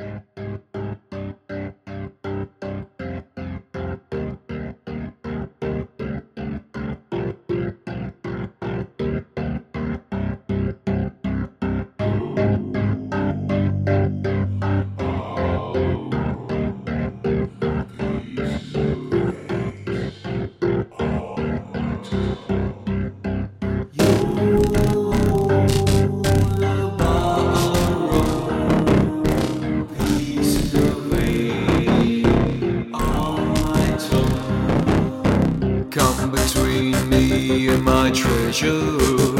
Come me and my treasure.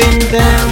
In down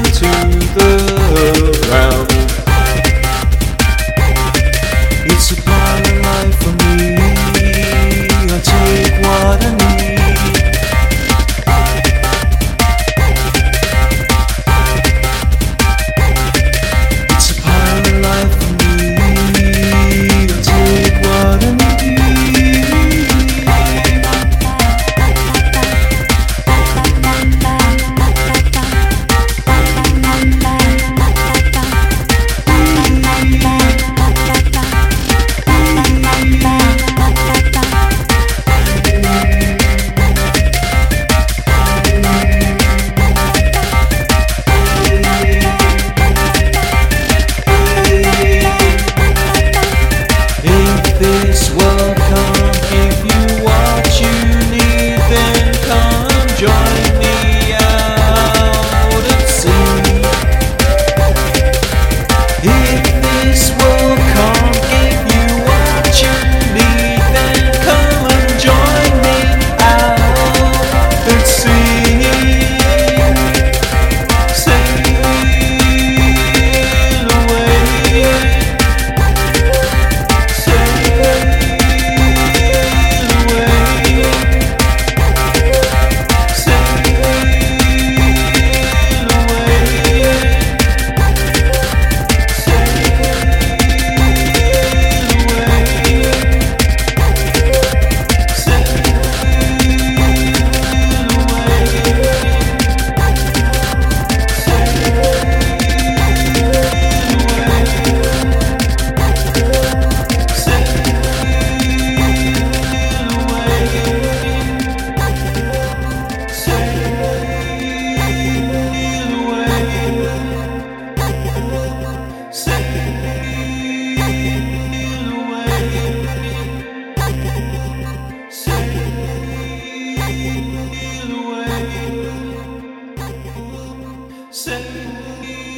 Say.